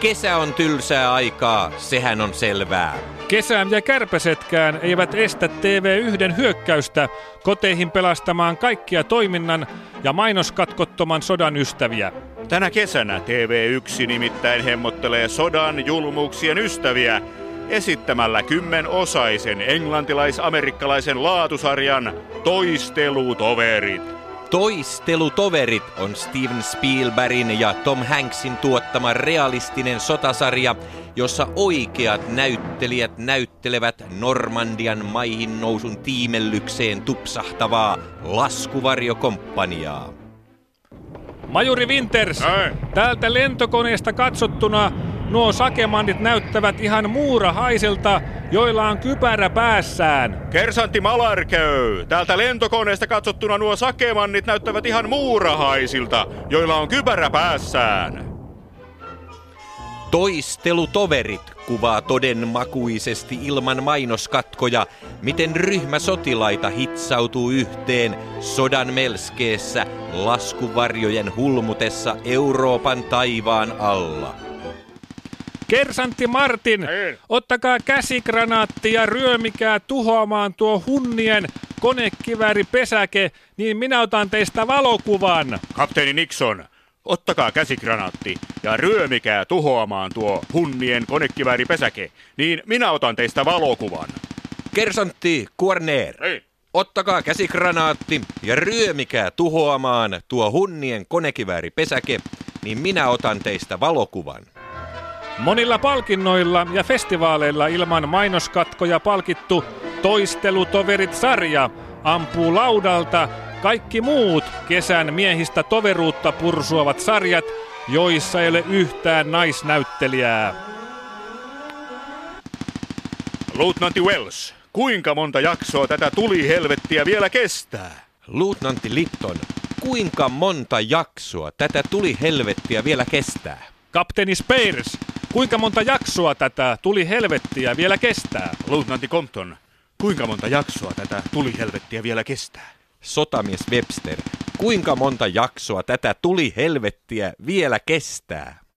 Kesä on tylsää aikaa, sehän on selvää. Kesään ja kärpäsetkään eivät estä TV1 hyökkäystä koteihin pelastamaan kaikkia toiminnan ja mainoskatkottoman sodan ystäviä. Tänä kesänä TV1 nimittäin hemmottelee sodan julmuuksien ystäviä esittämällä kymmenosaisen englantilais-amerikkalaisen laatusarjan Toistelutoverit. Toistelutoverit on Steven Spielbergin ja Tom Hanksin tuottama realistinen sotasarja, jossa oikeat näyttelijät näyttelevät Normandian maihin nousun tiimellykseen tupsahtavaa laskuvarjokomppaniaa. Majuri Winters, Ai. täältä lentokoneesta katsottuna nuo sakemannit näyttävät ihan muurahaisilta, joilla on kypärä päässään. Kersantti Malarköy. Täältä lentokoneesta katsottuna nuo sakemannit näyttävät ihan muurahaisilta, joilla on kypärä päässään. Toistelutoverit kuvaa todenmakuisesti ilman mainoskatkoja, miten ryhmä sotilaita hitsautuu yhteen sodan melskeessä laskuvarjojen hulmutessa Euroopan taivaan alla. Kersantti Martin, Niin. ottakaa käsikranaatti ja ryömikää tuhoamaan tuo hunnien konekivääripesäke, niin minä otan teistä valokuvan. Kapteeni Nixon, ottakaa käsikranaatti ja ryömikää tuhoamaan tuo hunnien konekivääripesäke, niin minä otan teistä valokuvan. Kersantti Kuorneer, Ei. ottakaa käsikranaatti ja ryömikää tuhoamaan tuo hunnien konekivääripesäke, niin minä otan teistä valokuvan. Monilla palkinnoilla ja festivaaleilla ilman mainoskatkoja palkittu Toistelutoverit-sarja ampuu laudalta kaikki muut kesän miehistä toveruutta pursuavat sarjat, joissa ei ole yhtään naisnäyttelijää. Luutnantti Wells, kuinka monta jaksoa tätä tulihelvettiä vielä kestää? Luutnantti Lipton, kuinka monta jaksoa tätä tuli helvettiä vielä kestää? Kapteeni Spears, kuinka monta jaksoa tätä tuli helvettiä vielä kestää? Luutnantti Compton, kuinka monta jaksoa tätä tulihelvettiä vielä kestää? Sotamies Webster, kuinka monta jaksoa tätä tuli helvettiä vielä kestää?